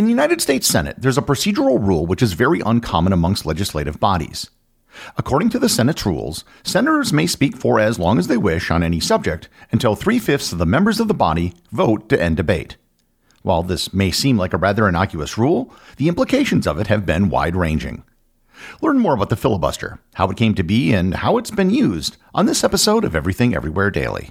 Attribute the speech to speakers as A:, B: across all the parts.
A: In the United States Senate, there's a procedural rule which is very uncommon amongst legislative bodies. According to the Senate's rules, senators may speak for as long as they wish on any subject until three fifths of the members of the body vote to end debate. While this may seem like a rather innocuous rule, the implications of it have been wide ranging. Learn more about the filibuster, how it came to be, and how it's been used on this episode of Everything Everywhere Daily.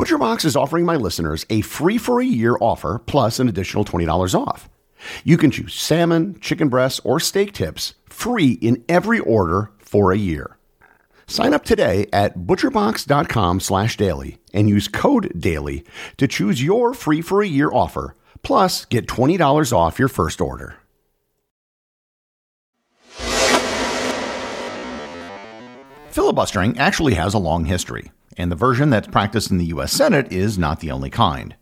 A: ButcherBox is offering my listeners a free for a year offer plus an additional $20 off. You can choose salmon, chicken breasts, or steak tips free in every order for a year. Sign up today at butcherbox.com slash daily and use code DAILY to choose your free for a year offer. Plus, get $20 off your first order. Filibustering actually has a long history, and the version that's practiced in the U.S. Senate is not the only kind.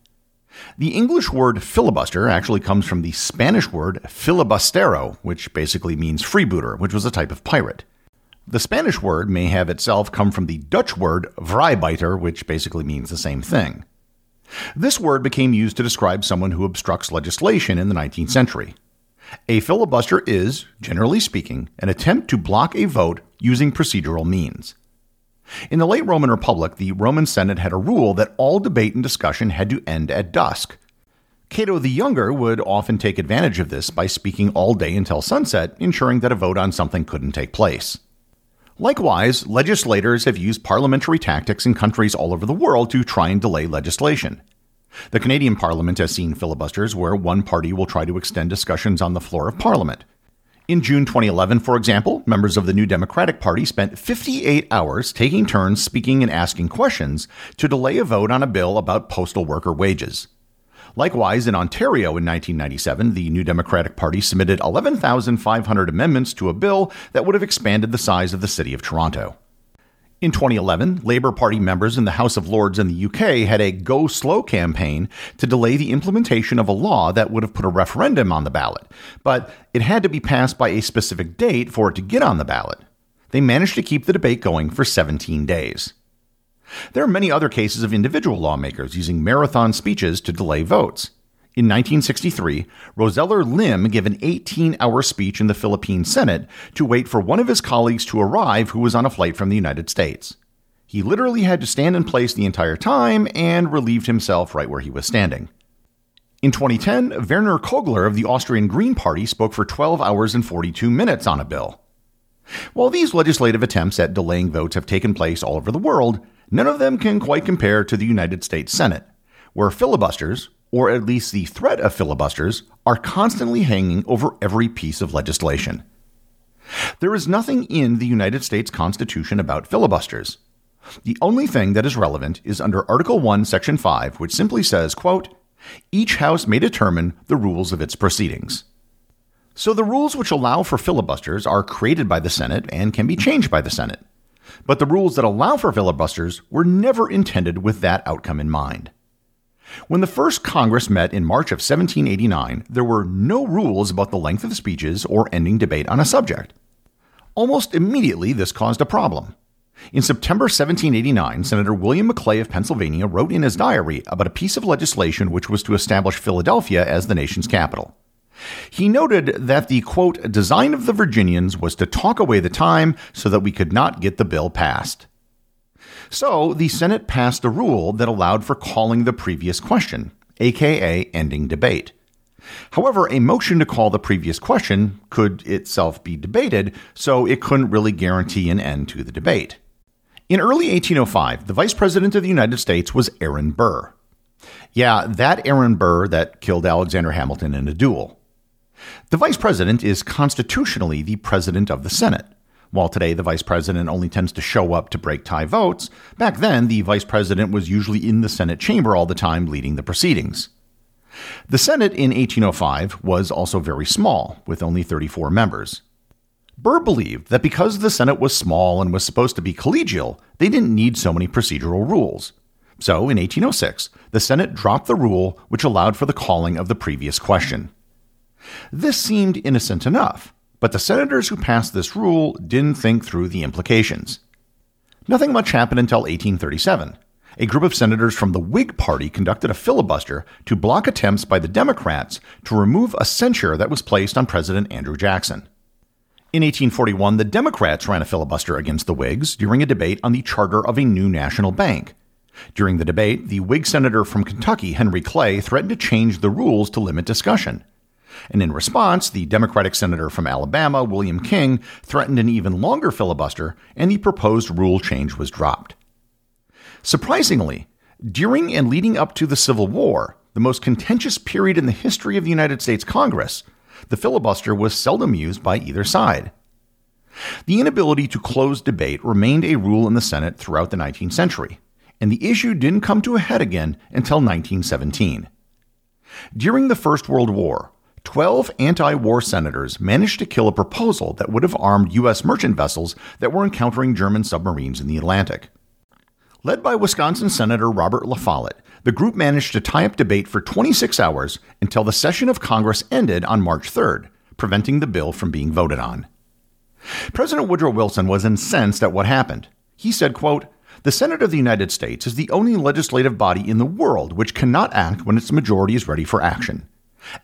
A: The English word filibuster actually comes from the Spanish word filibustero, which basically means freebooter, which was a type of pirate. The Spanish word may have itself come from the Dutch word vrijbuiter, which basically means the same thing. This word became used to describe someone who obstructs legislation in the 19th century. A filibuster is, generally speaking, an attempt to block a vote using procedural means. In the late Roman Republic, the Roman Senate had a rule that all debate and discussion had to end at dusk. Cato the Younger would often take advantage of this by speaking all day until sunset, ensuring that a vote on something couldn't take place. Likewise, legislators have used parliamentary tactics in countries all over the world to try and delay legislation. The Canadian Parliament has seen filibusters where one party will try to extend discussions on the floor of Parliament. In June 2011, for example, members of the New Democratic Party spent 58 hours taking turns speaking and asking questions to delay a vote on a bill about postal worker wages. Likewise, in Ontario in 1997, the New Democratic Party submitted 11,500 amendments to a bill that would have expanded the size of the City of Toronto. In 2011, Labour Party members in the House of Lords in the UK had a Go Slow campaign to delay the implementation of a law that would have put a referendum on the ballot, but it had to be passed by a specific date for it to get on the ballot. They managed to keep the debate going for 17 days. There are many other cases of individual lawmakers using marathon speeches to delay votes. In 1963, Roseller Lim gave an 18 hour speech in the Philippine Senate to wait for one of his colleagues to arrive who was on a flight from the United States. He literally had to stand in place the entire time and relieved himself right where he was standing. In 2010, Werner Kogler of the Austrian Green Party spoke for 12 hours and 42 minutes on a bill. While these legislative attempts at delaying votes have taken place all over the world, None of them can quite compare to the United States Senate, where filibusters, or at least the threat of filibusters, are constantly hanging over every piece of legislation. There is nothing in the United States Constitution about filibusters. The only thing that is relevant is under Article 1, Section 5, which simply says, quote, each House may determine the rules of its proceedings. So the rules which allow for filibusters are created by the Senate and can be changed by the Senate. But the rules that allow for filibusters were never intended with that outcome in mind. When the first Congress met in March of 1789, there were no rules about the length of speeches or ending debate on a subject. Almost immediately, this caused a problem. In September 1789, Senator William Maclay of Pennsylvania wrote in his diary about a piece of legislation which was to establish Philadelphia as the nation's capital. He noted that the quote, design of the Virginians was to talk away the time so that we could not get the bill passed. So the Senate passed a rule that allowed for calling the previous question, aka ending debate. However, a motion to call the previous question could itself be debated, so it couldn't really guarantee an end to the debate. In early 1805, the Vice President of the United States was Aaron Burr. Yeah, that Aaron Burr that killed Alexander Hamilton in a duel. The Vice President is constitutionally the President of the Senate. While today the vice president only tends to show up to break tie votes, back then the vice president was usually in the Senate chamber all the time leading the proceedings. The Senate in 1805 was also very small, with only 34 members. Burr believed that because the Senate was small and was supposed to be collegial, they didn't need so many procedural rules. So, in 1806, the Senate dropped the rule which allowed for the calling of the previous question. This seemed innocent enough, but the senators who passed this rule didn't think through the implications. Nothing much happened until 1837. A group of senators from the Whig Party conducted a filibuster to block attempts by the Democrats to remove a censure that was placed on President Andrew Jackson. In 1841, the Democrats ran a filibuster against the Whigs during a debate on the charter of a new national bank. During the debate, the Whig senator from Kentucky, Henry Clay, threatened to change the rules to limit discussion. And in response, the Democratic senator from Alabama, William King, threatened an even longer filibuster, and the proposed rule change was dropped. Surprisingly, during and leading up to the Civil War, the most contentious period in the history of the United States Congress, the filibuster was seldom used by either side. The inability to close debate remained a rule in the Senate throughout the 19th century, and the issue didn't come to a head again until 1917. During the First World War, 12 anti war senators managed to kill a proposal that would have armed U.S. merchant vessels that were encountering German submarines in the Atlantic. Led by Wisconsin Senator Robert La Follette, the group managed to tie up debate for 26 hours until the session of Congress ended on March 3rd, preventing the bill from being voted on. President Woodrow Wilson was incensed at what happened. He said, quote, the Senate of the United States is the only legislative body in the world which cannot act when its majority is ready for action.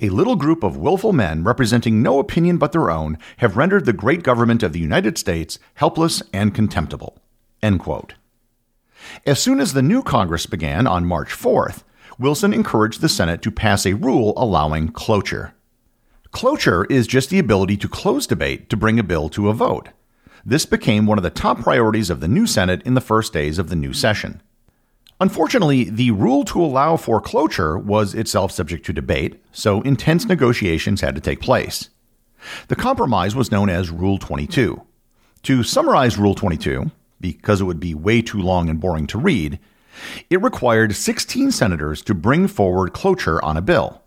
A: A little group of willful men representing no opinion but their own have rendered the great government of the United States helpless and contemptible. As soon as the new Congress began on March 4th, Wilson encouraged the Senate to pass a rule allowing cloture. Cloture is just the ability to close debate to bring a bill to a vote. This became one of the top priorities of the new Senate in the first days of the new session. Unfortunately, the rule to allow for cloture was itself subject to debate, so intense negotiations had to take place. The compromise was known as Rule 22. To summarize Rule 22, because it would be way too long and boring to read, it required 16 senators to bring forward cloture on a bill.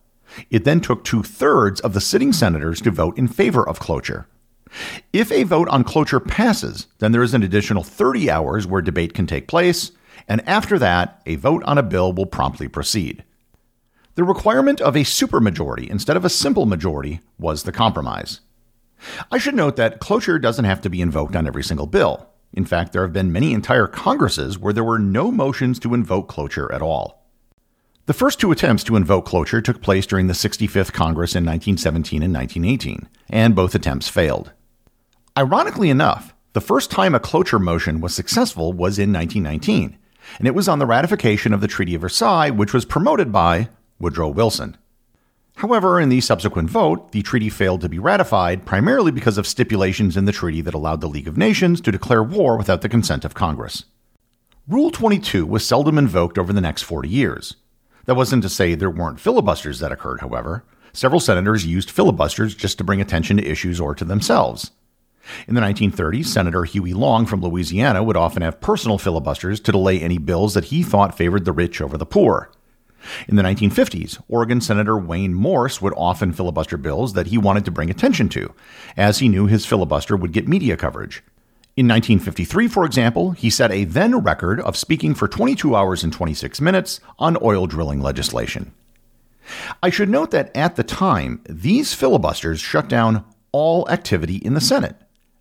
A: It then took two thirds of the sitting senators to vote in favor of cloture. If a vote on cloture passes, then there is an additional 30 hours where debate can take place, and after that, a vote on a bill will promptly proceed. The requirement of a supermajority instead of a simple majority was the compromise. I should note that cloture doesn't have to be invoked on every single bill. In fact, there have been many entire Congresses where there were no motions to invoke cloture at all. The first two attempts to invoke cloture took place during the 65th Congress in 1917 and 1918, and both attempts failed. Ironically enough, the first time a cloture motion was successful was in 1919, and it was on the ratification of the Treaty of Versailles, which was promoted by Woodrow Wilson. However, in the subsequent vote, the treaty failed to be ratified primarily because of stipulations in the treaty that allowed the League of Nations to declare war without the consent of Congress. Rule 22 was seldom invoked over the next 40 years. That wasn't to say there weren't filibusters that occurred, however. Several senators used filibusters just to bring attention to issues or to themselves. In the 1930s, Senator Huey Long from Louisiana would often have personal filibusters to delay any bills that he thought favored the rich over the poor. In the 1950s, Oregon Senator Wayne Morse would often filibuster bills that he wanted to bring attention to, as he knew his filibuster would get media coverage. In 1953, for example, he set a then record of speaking for 22 hours and 26 minutes on oil drilling legislation. I should note that at the time, these filibusters shut down all activity in the Senate.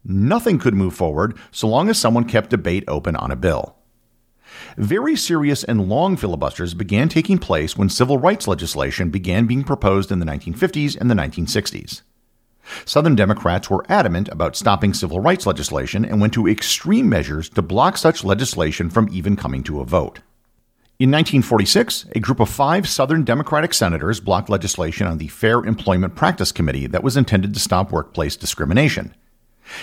A: Nothing could move forward so long as someone kept debate open on a bill. Very serious and long filibusters began taking place when civil rights legislation began being proposed in the 1950s and the 1960s. Southern Democrats were adamant about stopping civil rights legislation and went to extreme measures to block such legislation from even coming to a vote. In 1946, a group of five Southern Democratic senators blocked legislation on the Fair Employment Practice Committee that was intended to stop workplace discrimination.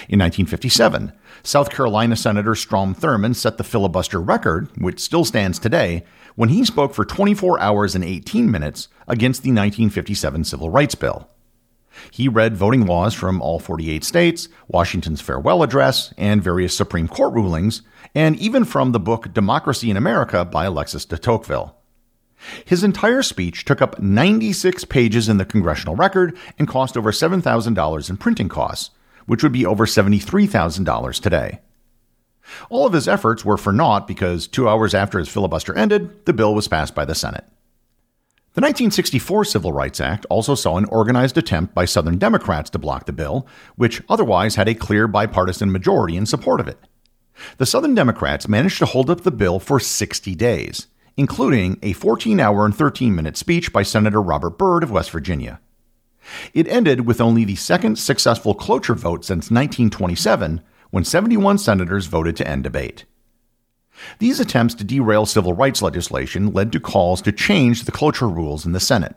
A: In 1957, South Carolina Senator Strom Thurmond set the filibuster record, which still stands today, when he spoke for 24 hours and 18 minutes against the 1957 Civil Rights Bill. He read voting laws from all 48 states, Washington's farewell address, and various Supreme Court rulings, and even from the book Democracy in America by Alexis de Tocqueville. His entire speech took up 96 pages in the congressional record and cost over $7,000 in printing costs, which would be over $73,000 today. All of his efforts were for naught because two hours after his filibuster ended, the bill was passed by the Senate. The 1964 Civil Rights Act also saw an organized attempt by Southern Democrats to block the bill, which otherwise had a clear bipartisan majority in support of it. The Southern Democrats managed to hold up the bill for 60 days, including a 14 hour and 13 minute speech by Senator Robert Byrd of West Virginia. It ended with only the second successful cloture vote since 1927, when 71 senators voted to end debate. These attempts to derail civil rights legislation led to calls to change the cloture rules in the Senate.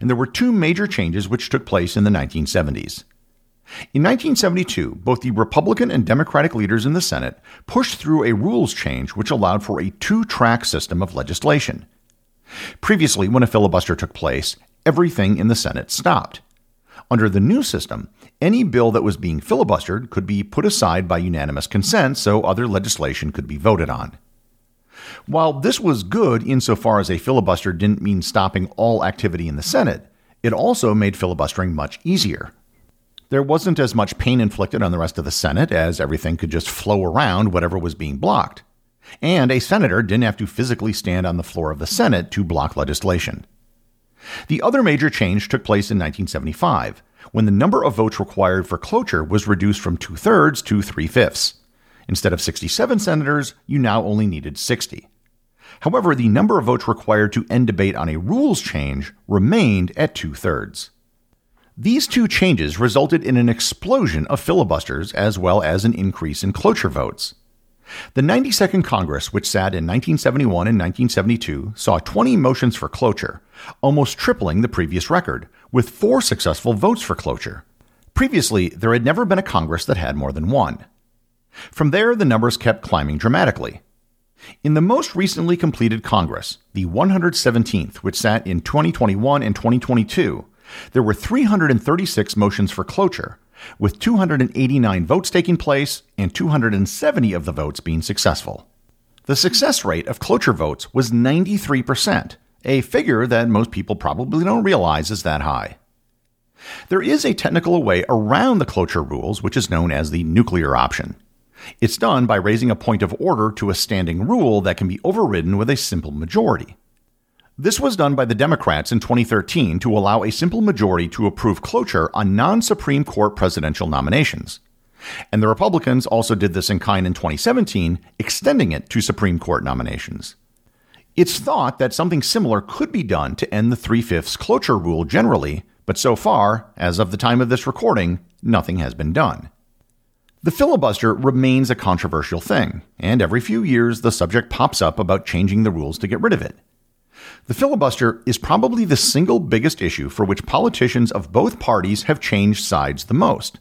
A: And there were two major changes which took place in the 1970s. In 1972, both the Republican and Democratic leaders in the Senate pushed through a rules change which allowed for a two track system of legislation. Previously, when a filibuster took place, everything in the Senate stopped. Under the new system, any bill that was being filibustered could be put aside by unanimous consent so other legislation could be voted on. While this was good insofar as a filibuster didn't mean stopping all activity in the Senate, it also made filibustering much easier. There wasn't as much pain inflicted on the rest of the Senate as everything could just flow around whatever was being blocked. And a senator didn't have to physically stand on the floor of the Senate to block legislation. The other major change took place in 1975, when the number of votes required for cloture was reduced from two thirds to three fifths. Instead of 67 senators, you now only needed 60. However, the number of votes required to end debate on a rules change remained at two thirds. These two changes resulted in an explosion of filibusters as well as an increase in cloture votes. The 92nd Congress, which sat in 1971 and 1972, saw 20 motions for cloture, almost tripling the previous record, with four successful votes for cloture. Previously, there had never been a Congress that had more than one. From there, the numbers kept climbing dramatically. In the most recently completed Congress, the 117th, which sat in 2021 and 2022, there were 336 motions for cloture, with 289 votes taking place and 270 of the votes being successful. The success rate of cloture votes was 93%, a figure that most people probably don't realize is that high. There is a technical way around the cloture rules, which is known as the nuclear option. It's done by raising a point of order to a standing rule that can be overridden with a simple majority. This was done by the Democrats in 2013 to allow a simple majority to approve cloture on non Supreme Court presidential nominations. And the Republicans also did this in kind in 2017, extending it to Supreme Court nominations. It's thought that something similar could be done to end the three fifths cloture rule generally, but so far, as of the time of this recording, nothing has been done. The filibuster remains a controversial thing, and every few years the subject pops up about changing the rules to get rid of it. The filibuster is probably the single biggest issue for which politicians of both parties have changed sides the most.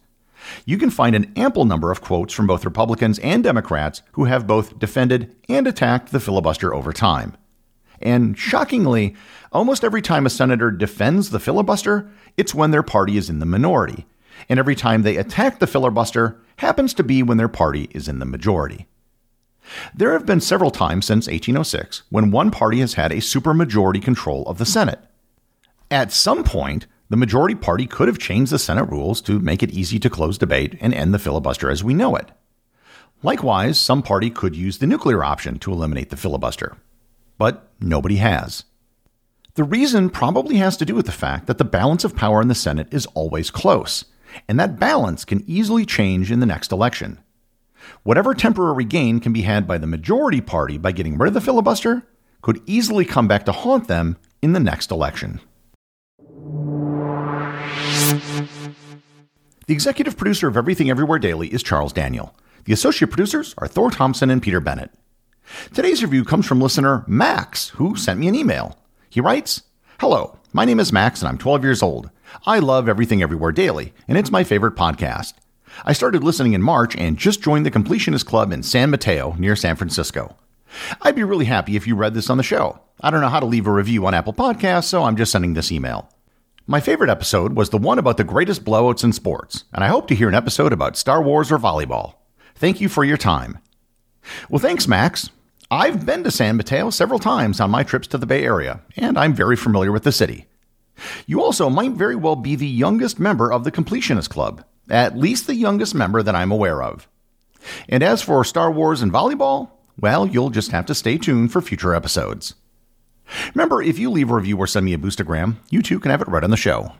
A: You can find an ample number of quotes from both Republicans and Democrats who have both defended and attacked the filibuster over time. And shockingly, almost every time a senator defends the filibuster, it's when their party is in the minority. and every time they attack the filibuster happens to be when their party is in the majority. There have been several times since 1806 when one party has had a supermajority control of the Senate. At some point, the majority party could have changed the Senate rules to make it easy to close debate and end the filibuster as we know it. Likewise, some party could use the nuclear option to eliminate the filibuster. But nobody has. The reason probably has to do with the fact that the balance of power in the Senate is always close, and that balance can easily change in the next election. Whatever temporary gain can be had by the majority party by getting rid of the filibuster could easily come back to haunt them in the next election. The executive producer of Everything Everywhere Daily is Charles Daniel. The associate producers are Thor Thompson and Peter Bennett. Today's review comes from listener Max, who sent me an email. He writes Hello, my name is Max and I'm 12 years old. I love Everything Everywhere Daily, and it's my favorite podcast. I started listening in March and just joined the Completionist Club in San Mateo near San Francisco. I'd be really happy if you read this on the show. I don't know how to leave a review on Apple Podcasts, so I'm just sending this email. My favorite episode was the one about the greatest blowouts in sports, and I hope to hear an episode about Star Wars or volleyball. Thank you for your time. Well, thanks, Max. I've been to San Mateo several times on my trips to the Bay Area, and I'm very familiar with the city. You also might very well be the youngest member of the Completionist Club, at least the youngest member that I'm aware of. And as for Star Wars and volleyball, well, you'll just have to stay tuned for future episodes. Remember, if you leave a review or send me a boostagram, you too can have it read on the show.